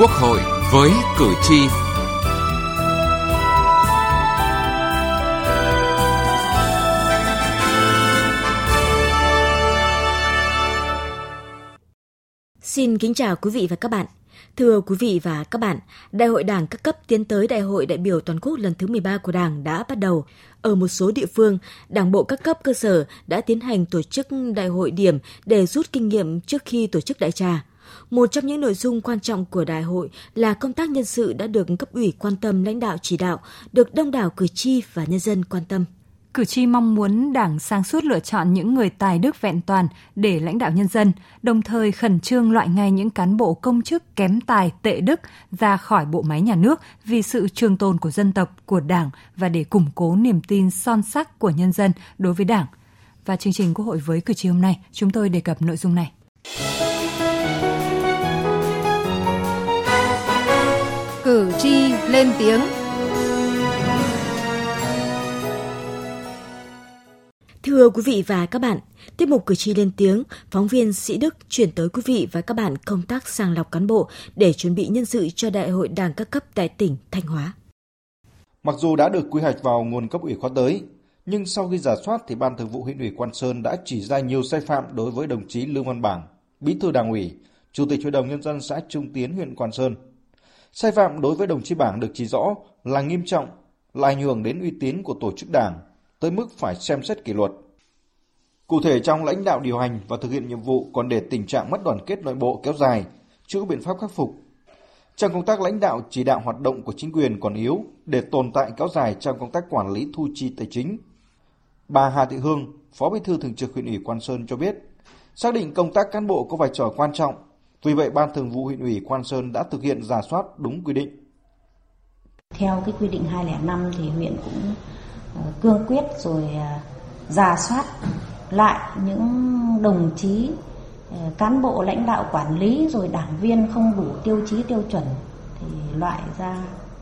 Quốc hội với cử tri. Xin kính chào quý vị và các bạn. Thưa quý vị và các bạn, Đại hội Đảng các cấp tiến tới Đại hội đại biểu toàn quốc lần thứ 13 của Đảng đã bắt đầu. Ở một số địa phương, Đảng bộ các cấp cơ sở đã tiến hành tổ chức đại hội điểm để rút kinh nghiệm trước khi tổ chức đại trà. Một trong những nội dung quan trọng của đại hội là công tác nhân sự đã được cấp ủy quan tâm lãnh đạo chỉ đạo, được đông đảo cử tri và nhân dân quan tâm. Cử tri mong muốn Đảng sang suốt lựa chọn những người tài đức vẹn toàn để lãnh đạo nhân dân, đồng thời khẩn trương loại ngay những cán bộ công chức kém tài tệ đức ra khỏi bộ máy nhà nước vì sự trường tồn của dân tộc, của Đảng và để củng cố niềm tin son sắc của nhân dân đối với Đảng. Và chương trình Quốc hội với cử tri hôm nay, chúng tôi đề cập nội dung này. Cử tri lên tiếng. Thưa quý vị và các bạn, tiếp mục cử tri lên tiếng, phóng viên Sĩ Đức chuyển tới quý vị và các bạn công tác sàng lọc cán bộ để chuẩn bị nhân sự cho Đại hội Đảng các cấp tại tỉnh Thanh Hóa. Mặc dù đã được quy hoạch vào nguồn cấp ủy khóa tới, nhưng sau khi giả soát thì Ban Thường vụ huyện ủy Quan Sơn đã chỉ ra nhiều sai phạm đối với đồng chí Lương Văn Bảng, Bí thư Đảng ủy, Chủ tịch Hội đồng nhân dân xã Trung Tiến huyện Quan Sơn – Sai phạm đối với đồng chí Bảng được chỉ rõ là nghiêm trọng, là ảnh hưởng đến uy tín của tổ chức đảng, tới mức phải xem xét kỷ luật. Cụ thể trong lãnh đạo điều hành và thực hiện nhiệm vụ còn để tình trạng mất đoàn kết nội bộ kéo dài, chưa có biện pháp khắc phục. Trong công tác lãnh đạo chỉ đạo hoạt động của chính quyền còn yếu để tồn tại kéo dài trong công tác quản lý thu chi tài chính. Bà Hà Thị Hương, Phó Bí thư Thường trực huyện ủy Quan Sơn cho biết, xác định công tác cán bộ có vai trò quan trọng vì vậy, Ban Thường vụ huyện ủy Quan Sơn đã thực hiện giả soát đúng quy định. Theo cái quy định 205 thì huyện cũng ờ, cương quyết rồi ờ, giả soát lại những đồng chí ờ, cán bộ lãnh đạo quản lý rồi đảng viên không đủ tiêu chí tiêu chuẩn thì loại ra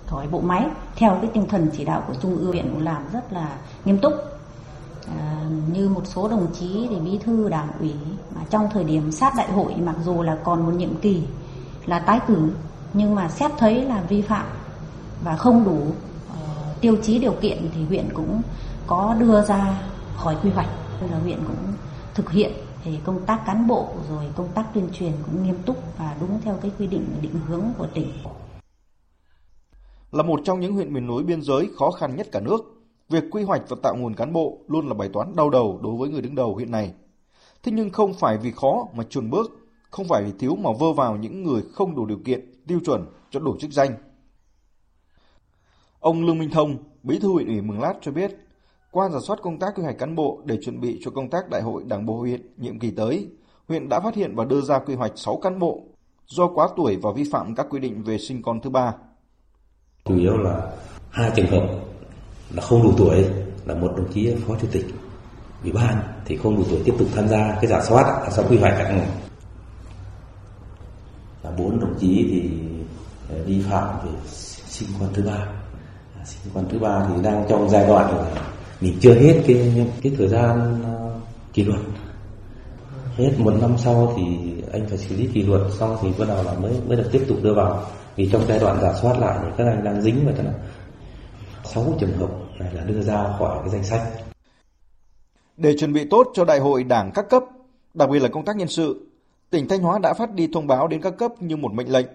khỏi bộ máy theo cái tinh thần chỉ đạo của trung ương huyện cũng làm rất là nghiêm túc à, như một số đồng chí thì bí thư đảng ủy mà trong thời điểm sát đại hội mặc dù là còn một nhiệm kỳ là tái cử nhưng mà xét thấy là vi phạm và không đủ uh, tiêu chí điều kiện thì huyện cũng có đưa ra khỏi quy hoạch là huyện cũng thực hiện thì công tác cán bộ rồi công tác tuyên truyền cũng nghiêm túc và đúng theo cái quy định định hướng của tỉnh. Là một trong những huyện miền núi biên giới khó khăn nhất cả nước, Việc quy hoạch và tạo nguồn cán bộ luôn là bài toán đau đầu đối với người đứng đầu huyện này. Thế nhưng không phải vì khó mà chuồn bước, không phải vì thiếu mà vơ vào những người không đủ điều kiện, tiêu chuẩn cho đủ chức danh. Ông Lương Minh Thông, Bí thư huyện ủy Mường Lát cho biết, qua giả soát công tác quy hoạch cán bộ để chuẩn bị cho công tác đại hội đảng bộ huyện nhiệm kỳ tới, huyện đã phát hiện và đưa ra quy hoạch 6 cán bộ do quá tuổi và vi phạm các quy định về sinh con thứ ba. Chủ yếu là hai trường hợp là không đủ tuổi là một đồng chí phó chủ tịch ủy ban thì không đủ tuổi tiếp tục tham gia cái giả soát giả soát quy hoạch các ngành. Là bốn đồng chí thì ờ, vi phạm về sinh quan thứ ba. À, sinh quan thứ ba thì đang trong giai đoạn là mình chưa hết cái cái thời gian ờ, kỷ luật. Hết một năm sau thì anh phải xử lý kỷ luật, xong thì bắt đầu là mới mới được tiếp tục đưa vào. Vì trong giai đoạn giả soát lại thì các anh đang dính vào đó 6 trường hợp này là đưa ra khỏi cái danh sách. Để chuẩn bị tốt cho đại hội đảng các cấp, đặc biệt là công tác nhân sự, tỉnh Thanh Hóa đã phát đi thông báo đến các cấp như một mệnh lệnh,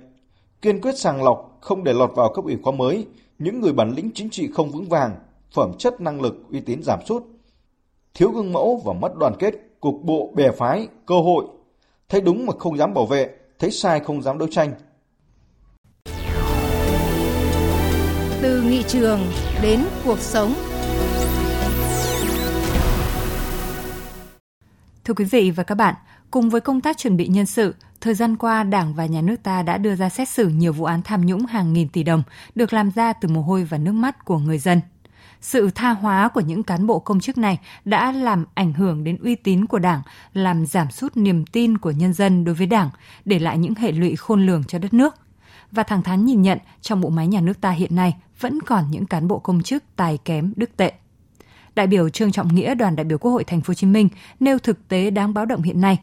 kiên quyết sàng lọc không để lọt vào cấp ủy khóa mới những người bản lĩnh chính trị không vững vàng, phẩm chất năng lực uy tín giảm sút, thiếu gương mẫu và mất đoàn kết, cục bộ bè phái, cơ hội, thấy đúng mà không dám bảo vệ, thấy sai không dám đấu tranh, từ nghị trường đến cuộc sống. Thưa quý vị và các bạn, cùng với công tác chuẩn bị nhân sự, thời gian qua Đảng và Nhà nước ta đã đưa ra xét xử nhiều vụ án tham nhũng hàng nghìn tỷ đồng được làm ra từ mồ hôi và nước mắt của người dân. Sự tha hóa của những cán bộ công chức này đã làm ảnh hưởng đến uy tín của Đảng, làm giảm sút niềm tin của nhân dân đối với Đảng, để lại những hệ lụy khôn lường cho đất nước và thẳng thắn nhìn nhận trong bộ máy nhà nước ta hiện nay vẫn còn những cán bộ công chức tài kém đức tệ. Đại biểu Trương Trọng Nghĩa, đoàn đại biểu Quốc hội Thành phố Hồ Chí Minh nêu thực tế đáng báo động hiện nay.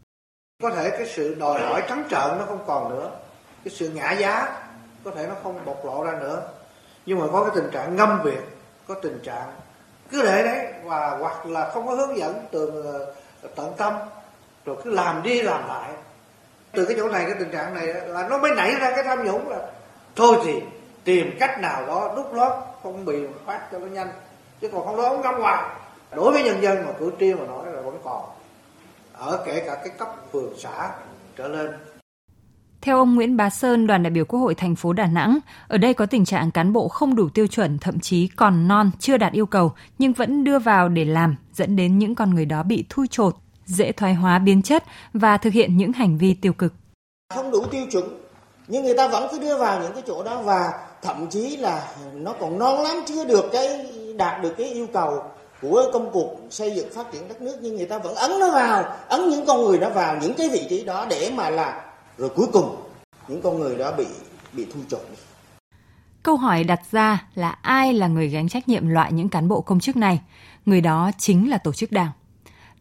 Có thể cái sự đòi hỏi trắng trợn nó không còn nữa, cái sự ngã giá có thể nó không bộc lộ ra nữa nhưng mà có cái tình trạng ngâm việc có tình trạng cứ để đấy và hoặc là không có hướng dẫn từ ờ, tận tâm rồi cứ làm đi làm lại từ cái chỗ này cái tình trạng này là nó mới nảy ra cái tham nhũng là thôi thì tìm cách nào đó lúc lót không bị phát cho nó nhanh. Chứ còn không đó ông ngâm hoài. Đối với nhân dân mà cử tri mà nói là vẫn còn. Ở kể cả cái cấp phường xã trở lên. Theo ông Nguyễn Bá Sơn, đoàn đại biểu Quốc hội thành phố Đà Nẵng, ở đây có tình trạng cán bộ không đủ tiêu chuẩn, thậm chí còn non, chưa đạt yêu cầu, nhưng vẫn đưa vào để làm, dẫn đến những con người đó bị thui chột, dễ thoái hóa biến chất và thực hiện những hành vi tiêu cực. Không đủ tiêu chuẩn, nhưng người ta vẫn cứ đưa vào những cái chỗ đó và thậm chí là nó còn non lắm, chưa được cái đạt được cái yêu cầu của công cuộc xây dựng phát triển đất nước nhưng người ta vẫn ấn nó vào ấn những con người đó vào những cái vị trí đó để mà là rồi cuối cùng những con người đó bị bị thu chọn Câu hỏi đặt ra là ai là người gánh trách nhiệm loại những cán bộ công chức này? Người đó chính là tổ chức đảng.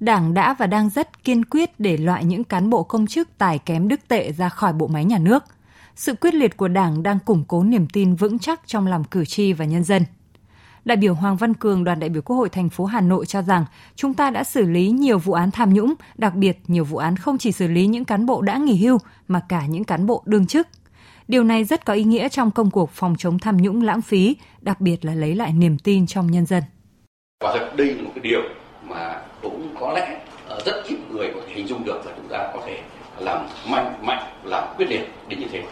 Đảng đã và đang rất kiên quyết để loại những cán bộ công chức tài kém đức tệ ra khỏi bộ máy nhà nước. Sự quyết liệt của Đảng đang củng cố niềm tin vững chắc trong lòng cử tri và nhân dân – Đại biểu Hoàng Văn Cường, đoàn đại biểu Quốc hội thành phố Hà Nội cho rằng chúng ta đã xử lý nhiều vụ án tham nhũng, đặc biệt nhiều vụ án không chỉ xử lý những cán bộ đã nghỉ hưu mà cả những cán bộ đương chức. Điều này rất có ý nghĩa trong công cuộc phòng chống tham nhũng lãng phí, đặc biệt là lấy lại niềm tin trong nhân dân. Quả thật đây là một cái điều mà có lẽ ờ, rất ít người có thể hình dung được là chúng ta có thể làm mạnh mạnh làm quyết liệt đến như thế.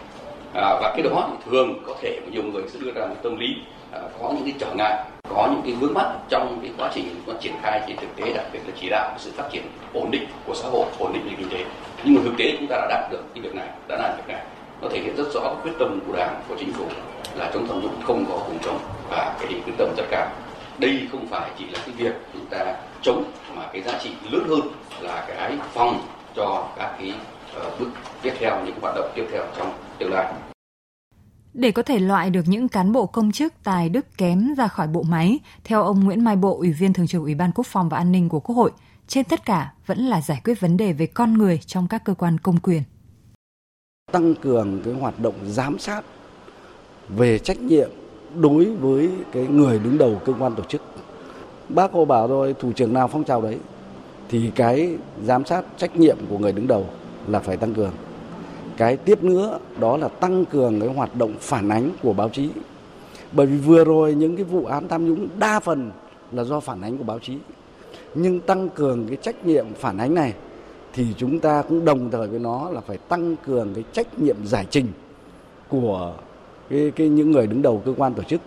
À, và cái đó thì thường có thể nhiều người sẽ đưa ra một tâm lý À, có những cái trở ngại có những cái vướng mắt trong cái quá trình nó triển khai trên thực tế đặc biệt là chỉ đạo sự phát triển ổn định của xã hội ổn định nền kinh tế. Nhưng mà thực tế chúng ta đã đạt được cái việc này đã làm việc này. Nó thể hiện rất rõ quyết tâm của đảng của chính phủ là chống tham nhũng không có vùng chống và cái quyết tâm rất cao. Đây không phải chỉ là cái việc chúng ta chống mà cái giá trị lớn hơn là cái phòng cho các cái uh, bước tiếp theo những hoạt động tiếp theo trong tương lai để có thể loại được những cán bộ công chức tài đức kém ra khỏi bộ máy, theo ông Nguyễn Mai Bộ, Ủy viên Thường trực Ủy ban Quốc phòng và An ninh của Quốc hội, trên tất cả vẫn là giải quyết vấn đề về con người trong các cơ quan công quyền. Tăng cường cái hoạt động giám sát về trách nhiệm đối với cái người đứng đầu cơ quan tổ chức. Bác Hồ bảo rồi, thủ trưởng nào phong trào đấy thì cái giám sát trách nhiệm của người đứng đầu là phải tăng cường. Cái tiếp nữa đó là tăng cường cái hoạt động phản ánh của báo chí. Bởi vì vừa rồi những cái vụ án tham nhũng đa phần là do phản ánh của báo chí. Nhưng tăng cường cái trách nhiệm phản ánh này thì chúng ta cũng đồng thời với nó là phải tăng cường cái trách nhiệm giải trình của cái, cái những người đứng đầu cơ quan tổ chức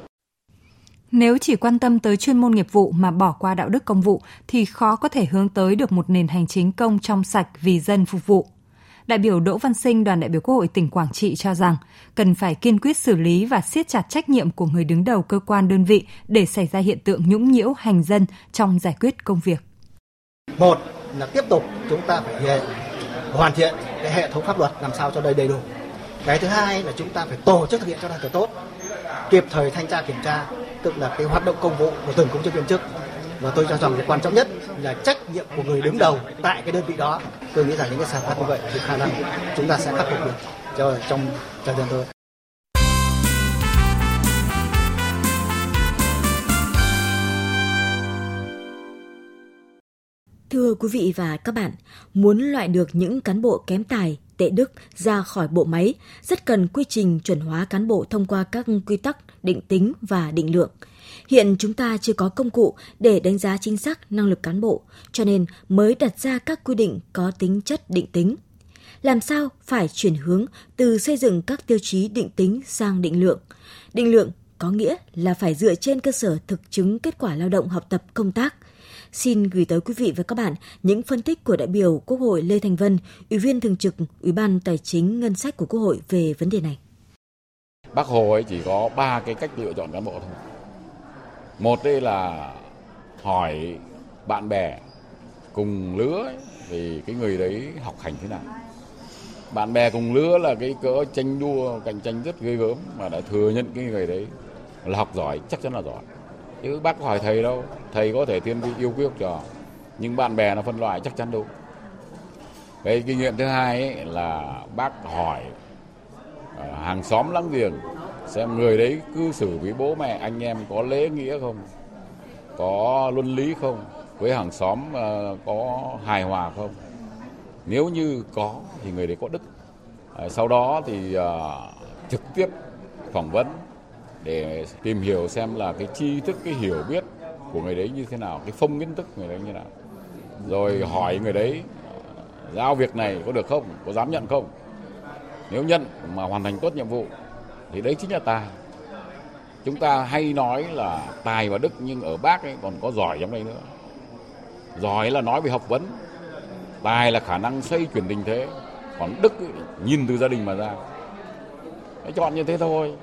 nếu chỉ quan tâm tới chuyên môn nghiệp vụ mà bỏ qua đạo đức công vụ thì khó có thể hướng tới được một nền hành chính công trong sạch vì dân phục vụ đại biểu Đỗ Văn Sinh, đoàn đại biểu Quốc hội tỉnh Quảng Trị cho rằng cần phải kiên quyết xử lý và siết chặt trách nhiệm của người đứng đầu cơ quan đơn vị để xảy ra hiện tượng nhũng nhiễu hành dân trong giải quyết công việc. Một là tiếp tục chúng ta phải hoàn thiện cái hệ thống pháp luật làm sao cho đây đầy đủ. Cái thứ hai là chúng ta phải tổ chức thực hiện cho nó thật tốt, kịp thời thanh tra kiểm tra, tức là cái hoạt động công vụ của từng công chức viên chức. Và tôi cho rằng cái quan trọng nhất là trách nhiệm của người đứng đầu tại cái đơn vị đó. Tôi nghĩ rằng những cái sai phạm như vậy thì khả năng chúng ta sẽ khắc phục được cho trong thời gian tới. Thưa quý vị và các bạn, muốn loại được những cán bộ kém tài, tệ đức ra khỏi bộ máy, rất cần quy trình chuẩn hóa cán bộ thông qua các quy tắc định tính và định lượng – Hiện chúng ta chưa có công cụ để đánh giá chính xác năng lực cán bộ, cho nên mới đặt ra các quy định có tính chất định tính. Làm sao phải chuyển hướng từ xây dựng các tiêu chí định tính sang định lượng? Định lượng có nghĩa là phải dựa trên cơ sở thực chứng kết quả lao động học tập công tác. Xin gửi tới quý vị và các bạn những phân tích của đại biểu Quốc hội Lê Thành Vân, Ủy viên Thường trực Ủy ban Tài chính Ngân sách của Quốc hội về vấn đề này. Bác Hồ ấy chỉ có ba cái cách lựa chọn cán bộ thôi. Một đây là hỏi bạn bè cùng lứa ấy, thì cái người đấy học hành thế nào. Bạn bè cùng lứa là cái cỡ tranh đua cạnh tranh rất ghê gớm mà đã thừa nhận cái người đấy là học giỏi chắc chắn là giỏi. Chứ bác hỏi thầy đâu thầy có thể thiên vị yêu quý học trò nhưng bạn bè nó phân loại chắc chắn đúng cái kinh nghiệm thứ hai ấy là bác hỏi Ờ, hàng xóm láng giềng, xem người đấy cư xử với bố mẹ, anh em có lễ nghĩa không? Có luân lý không? Với hàng xóm ờ, có hài hòa không? Nếu như có, thì người đấy có đức. Ờ, sau đó thì trực tiếp phỏng vấn để tìm hiểu xem là cái tri thức, cái hiểu biết của người đấy như thế nào, cái phong kiến thức người đấy như thế nào. Rồi hỏi người đấy giao việc này có được không? Có dám nhận không? Nếu nhận mà hoàn thành tốt nhiệm vụ thì đấy chính là tài. Chúng ta hay nói là tài và đức nhưng ở bác ấy còn có giỏi trong đây nữa. Giỏi là nói về học vấn tài là khả năng xây chuyển tình thế. Còn đức ấy, nhìn từ gia đình mà ra. Hãy chọn như thế thôi.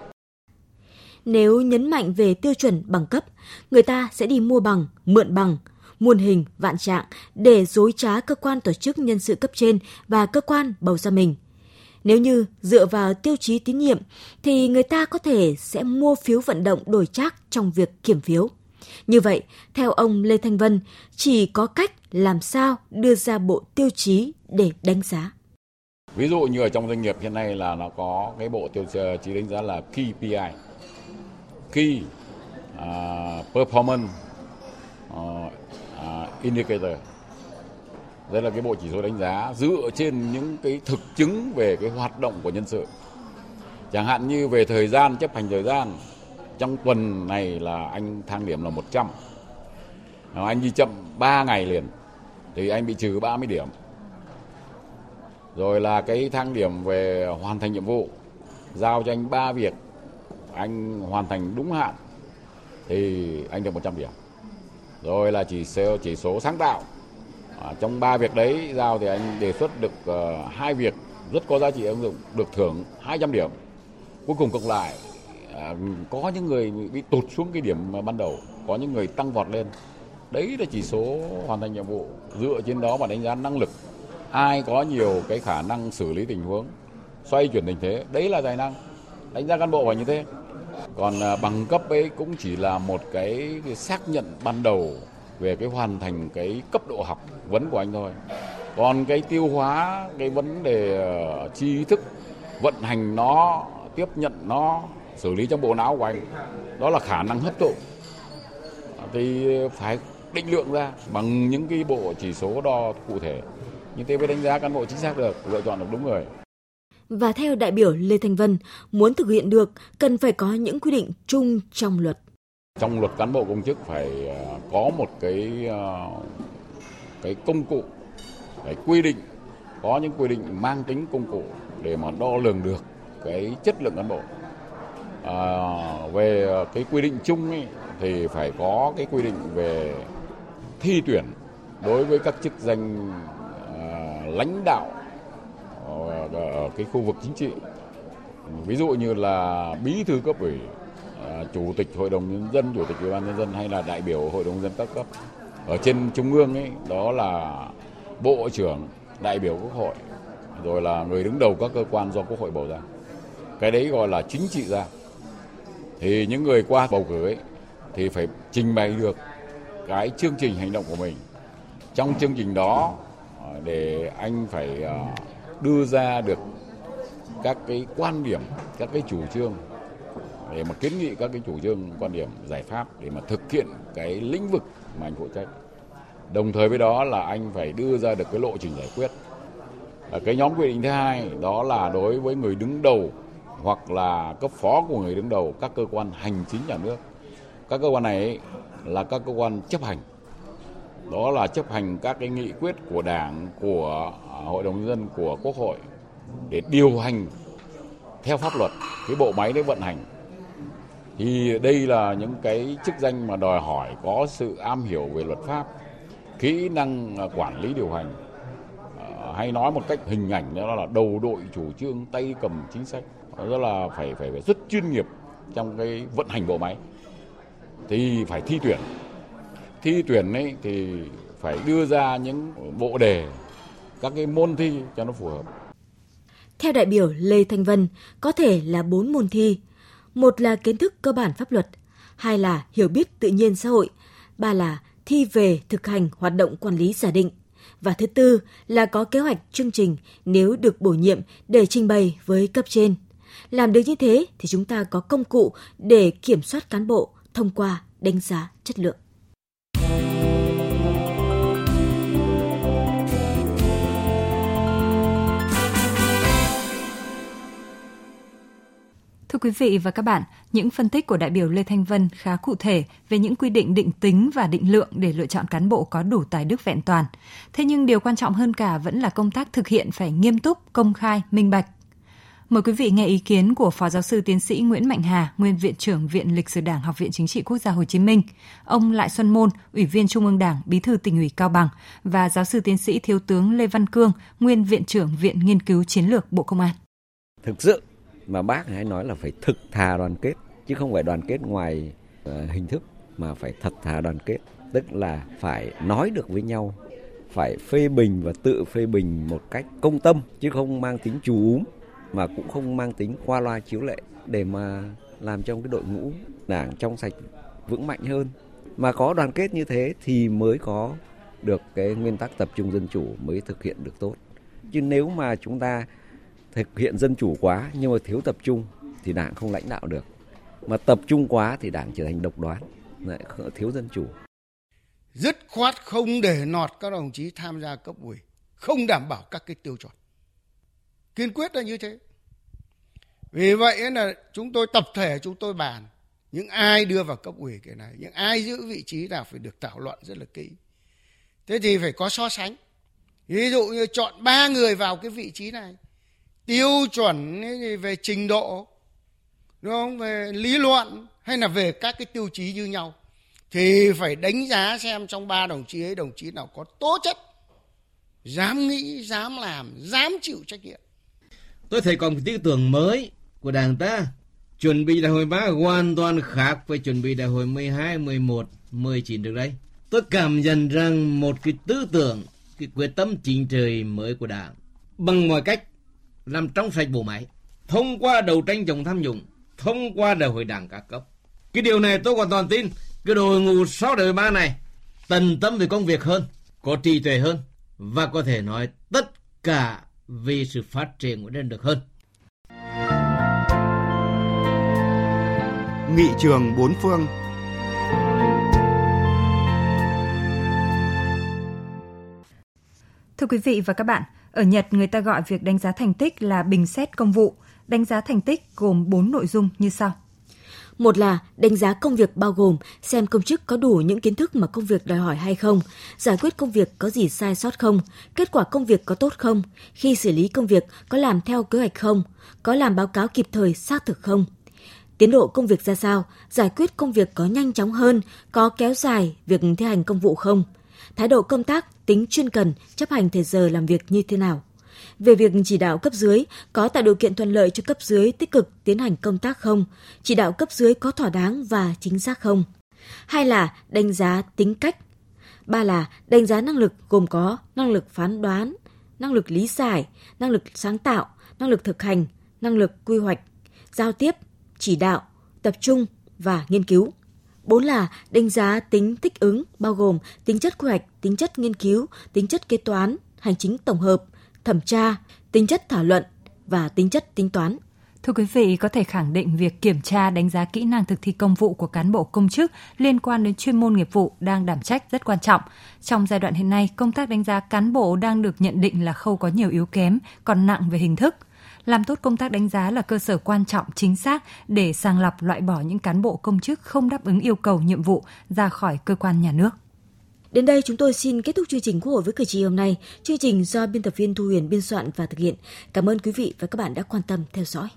Nếu nhấn mạnh về tiêu chuẩn bằng cấp, người ta sẽ đi mua bằng, mượn bằng, muôn hình, vạn trạng để dối trá cơ quan tổ chức nhân sự cấp trên và cơ quan bầu ra mình. Nếu như dựa vào tiêu chí tín nhiệm thì người ta có thể sẽ mua phiếu vận động đổi trác trong việc kiểm phiếu. Như vậy, theo ông Lê Thanh Vân, chỉ có cách làm sao đưa ra bộ tiêu chí để đánh giá. Ví dụ như ở trong doanh nghiệp hiện nay là nó có cái bộ tiêu chí ờ, đánh giá là KPI, Key uh, à, Performance uh, uh, Indicator. Đây là cái bộ chỉ số đánh giá dựa trên những cái thực chứng về cái hoạt động của nhân sự. Chẳng hạn như về thời gian, chấp hành thời gian. Trong tuần này là anh thang điểm là 100. Nếu anh đi chậm 3 ngày liền thì anh bị trừ 30 điểm. Rồi là cái thang điểm về hoàn thành nhiệm vụ. Giao cho anh 3 việc anh hoàn thành đúng hạn thì anh được 100 điểm. Rồi là chỉ số chỉ số sáng tạo. À, trong ba việc đấy giao thì anh đề xuất được uh, hai việc rất có giá trị ứng dụng được thưởng 200 điểm. Cuối cùng cộng lại à, có những người bị tụt xuống cái điểm ban đầu, có những người tăng vọt lên. Đấy là chỉ số hoàn thành nhiệm vụ. Dựa trên đó mà đánh giá năng lực. Ai có nhiều cái khả năng xử lý tình huống, xoay chuyển tình thế, đấy là tài năng. Đánh giá cán bộ phải như thế. Còn à, bằng cấp ấy cũng chỉ là một cái, cái xác nhận ban đầu về cái hoàn thành cái cấp độ học vấn của anh thôi. Còn cái tiêu hóa cái vấn đề ờ, tri thức vận hành nó, tiếp nhận nó, xử lý trong bộ não của anh đó là khả năng hấp thụ thì phải định lượng ra bằng những cái bộ chỉ số đo cụ thể như thế mới đánh giá cán bộ chính xác được lựa chọn được đúng người và theo đại biểu Lê Thanh Vân, muốn thực hiện được cần phải có những quy định chung trong luật. Trong luật cán bộ công chức phải ờ, có một cái ờ, cái công cụ, để quy định, có những quy định mang tính công cụ để mà đo lường được cái chất lượng cán bộ. À, về cái quy định chung ấy, thì phải có cái quy định về thi tuyển đối với các chức danh à, lãnh đạo ở cái khu vực chính trị ví dụ như là bí thư cấp ủy à, chủ tịch hội đồng nhân dân chủ tịch ủy ban nhân dân hay là đại biểu hội đồng dân các cấp. Ở trên trung ương ấy đó là bộ trưởng đại biểu quốc hội rồi là người đứng đầu các cơ quan do quốc hội bầu ra. Cái đấy gọi là chính trị gia thì những người qua bầu cử ấy thì phải trình bày được cái chương trình hành động của mình. Trong chương trình đó ờ, để anh phải ờ, đưa ra được các cái quan điểm, các cái chủ trương để mà kiến nghị các cái chủ trương, quan điểm, giải pháp để mà thực hiện cái lĩnh vực mà anh phụ trách. Đồng thời với đó là anh phải đưa ra được cái lộ trình giải quyết. Cái nhóm quy định thứ hai đó là đối với người đứng đầu hoặc là cấp phó của người đứng đầu các cơ quan hành chính nhà nước. Các cơ quan này là các cơ quan chấp hành. Đó là chấp hành các cái nghị quyết của Đảng, của à, Hội đồng nhân dân, của Quốc hội để điều hành theo pháp luật cái bộ máy đấy vận hành thì đây là những cái chức danh mà đòi hỏi có sự am hiểu về luật pháp kỹ năng à, quản lý điều hành. À, hay nói một cách hình ảnh đó là đầu đội chủ trương tay cầm chính sách. Đó là phải phải, phải rất chuyên nghiệp trong cái vận hành bộ máy. Thì phải thi tuyển. Thi tuyển ấy thì phải đưa ra những bộ đề các cái môn thi cho nó phù hợp. Theo đại biểu Lê Thanh Vân, có thể là bốn môn thi. Một là kiến thức cơ bản pháp luật, hai là hiểu biết tự nhiên xã hội, ba là thi về thực hành hoạt động quản lý giả định. Và thứ tư là có kế hoạch chương trình nếu được bổ nhiệm để trình bày với cấp trên. Làm được như thế thì chúng ta có công cụ để kiểm soát cán bộ thông qua đánh giá chất lượng. Thưa quý vị và các bạn, những phân tích của đại biểu Lê Thanh Vân khá cụ thể về những quy định định tính và định lượng để lựa chọn cán bộ có đủ tài đức vẹn toàn. Thế nhưng điều quan trọng hơn cả vẫn là công tác thực hiện phải nghiêm túc, công khai, minh bạch. Mời quý vị nghe ý kiến của Phó Giáo sư Tiến sĩ Nguyễn Mạnh Hà, Nguyên Viện trưởng Viện Lịch sử Đảng Học viện Chính trị Quốc gia Hồ Chí Minh, ông Lại Xuân Môn, Ủy viên Trung ương Đảng, Bí thư tỉnh ủy Cao Bằng và Giáo sư Tiến sĩ Thiếu tướng Lê Văn Cương, Nguyên Viện trưởng Viện Nghiên cứu Chiến lược Bộ Công an. Thực sự mà bác hãy nói là phải thực thà đoàn kết chứ không phải đoàn kết ngoài uh, hình thức mà phải thật thà đoàn kết. Tức là phải nói được với nhau phải phê bình và tự phê bình một cách công tâm chứ không mang tính chủ úm mà cũng không mang tính qua loa chiếu lệ để mà làm trong cái đội ngũ đảng trong sạch vững mạnh hơn. Mà có đoàn kết như thế thì mới có được cái nguyên tắc tập trung dân chủ mới thực hiện được tốt. Chứ nếu mà chúng ta thực hiện dân chủ quá nhưng mà thiếu tập trung thì đảng không lãnh đạo được. Mà tập trung quá thì đảng trở thành độc đoán, lại thiếu dân chủ. Dứt khoát không để nọt các đồng chí tham gia cấp ủy, không đảm bảo các cái tiêu chuẩn. Kiên quyết là như thế. Vì vậy là chúng tôi tập thể, chúng tôi bàn. Những ai đưa vào cấp ủy cái này, những ai giữ vị trí nào phải được thảo luận rất là kỹ. Thế thì phải có so sánh. Ví dụ như chọn ba người vào cái vị trí này tiêu chuẩn về trình độ đúng không về lý luận hay là về các cái tiêu chí như nhau thì phải đánh giá xem trong ba đồng chí ấy đồng chí nào có tố chất dám nghĩ dám làm dám chịu trách nhiệm tôi thấy còn một tư tưởng mới của đảng ta chuẩn bị đại hội ba hoàn toàn khác với chuẩn bị đại hội 12, 11, 19 được đấy. Tôi cảm nhận rằng một cái tư tưởng, cái quyết tâm chính trị mới của đảng bằng mọi cách làm trong sạch bộ máy, thông qua đấu tranh chống tham nhũng, thông qua đại hội đảng các cấp. Cái điều này tôi hoàn toàn tin, cái đội ngũ sau đại hội 3 này tần tâm về công việc hơn, có trí tuệ hơn và có thể nói tất cả vì sự phát triển của đất được hơn. Nghị trường bốn phương Thưa quý vị và các bạn, ở Nhật người ta gọi việc đánh giá thành tích là bình xét công vụ. Đánh giá thành tích gồm 4 nội dung như sau. Một là đánh giá công việc bao gồm xem công chức có đủ những kiến thức mà công việc đòi hỏi hay không, giải quyết công việc có gì sai sót không, kết quả công việc có tốt không, khi xử lý công việc có làm theo kế hoạch không, có làm báo cáo kịp thời xác thực không. Tiến độ công việc ra sao, giải quyết công việc có nhanh chóng hơn, có kéo dài việc thi hành công vụ không, thái độ công tác, tính chuyên cần, chấp hành thời giờ làm việc như thế nào về việc chỉ đạo cấp dưới có tạo điều kiện thuận lợi cho cấp dưới tích cực tiến hành công tác không, chỉ đạo cấp dưới có thỏa đáng và chính xác không. Hai là đánh giá tính cách. Ba là đánh giá năng lực gồm có năng lực phán đoán, năng lực lý giải, năng lực sáng tạo, năng lực thực hành, năng lực quy hoạch, giao tiếp, chỉ đạo, tập trung và nghiên cứu. Bốn là đánh giá tính thích ứng bao gồm tính chất quy hoạch, tính chất nghiên cứu, tính chất kế toán, hành chính tổng hợp, thẩm tra, tính chất thảo luận và tính chất tính toán. Thưa quý vị, có thể khẳng định việc kiểm tra đánh giá kỹ năng thực thi công vụ của cán bộ công chức liên quan đến chuyên môn nghiệp vụ đang đảm trách rất quan trọng. Trong giai đoạn hiện nay, công tác đánh giá cán bộ đang được nhận định là khâu có nhiều yếu kém, còn nặng về hình thức. Làm tốt công tác đánh giá là cơ sở quan trọng, chính xác để sàng lọc, loại bỏ những cán bộ công chức không đáp ứng yêu cầu, nhiệm vụ ra khỏi cơ quan nhà nước. Đến đây chúng tôi xin kết thúc chương trình Quốc hội với cử tri hôm nay. Chương trình do biên tập viên Thu Huyền biên soạn và thực hiện. Cảm ơn quý vị và các bạn đã quan tâm theo dõi.